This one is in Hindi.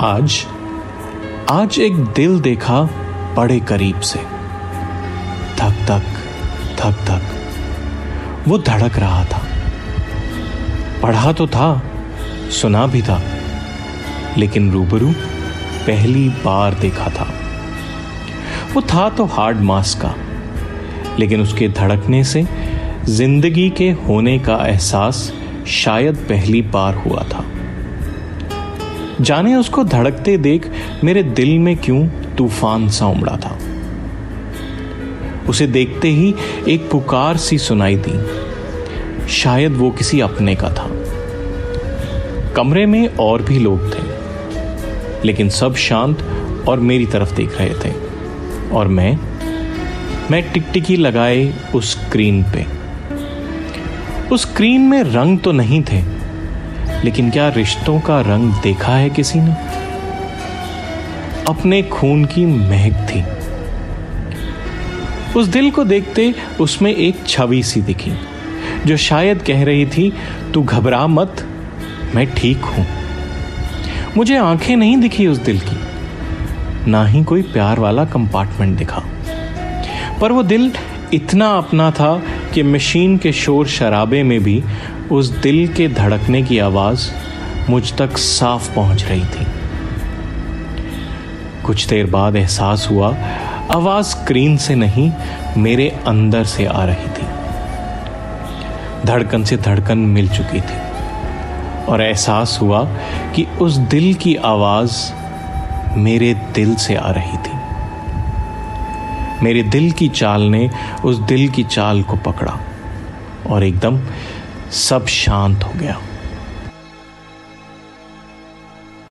आज आज एक दिल देखा बड़े करीब से। धक धक धक धक। वो धड़क रहा था। पढ़ा तो था, सुना भी था, लेकिन रूबरू पहली बार देखा था। वो था तो हार्ड मास का, लेकिन उसके धड़कने से ज़िंदगी के होने का एहसास शायद पहली बार हुआ था। जाने उसको धड़कते देख मेरे दिल में क्यों तूफ़ान सा उमड़ा था। उसे देखते ही एक पुकार सी सुनाई दी। शायद वो किसी अपने का था। कमरे में और भी लोग थे, लेकिन सब शांत और मेरी तरफ़ देख रहे थे। और मैं मैं टिकटिकी लगाए उस स्क्रीन पे। उस स्क्रीन में रंग तो नहीं थे लेकिन क्या रिश्तों का रंग देखा है किसी ने? अपने खून की महक थी। उस दिल को देखते उसमें एक छवि सी दिखी, जो शायद कह रही थी, तू घबरा मत, मैं ठीक हूँ। मुझे आँखें नहीं दिखी उस दिल की, ना ही कोई प्यार वाला कंपार्टमेंट दिखा। पर वो दिल इतना अपना था कि मशीन के शोर शराबे में भी उस दिल के धड़कने की आवाज़ मुझ तक साफ़ पहुँच रही थी। कुछ देर बाद एहसास हुआ, आवाज़ स्क्रीन से नहीं, मेरे अंदर से आ रही थी। धड़कन से धड़कन मिल चुकी थी और एहसास हुआ कि उस दिल की आवाज़ मेरे दिल से आ रही थी। मेरे दिल की चाल ने उस दिल की चाल को पकड़ा और एकदम सब शांत हो गया।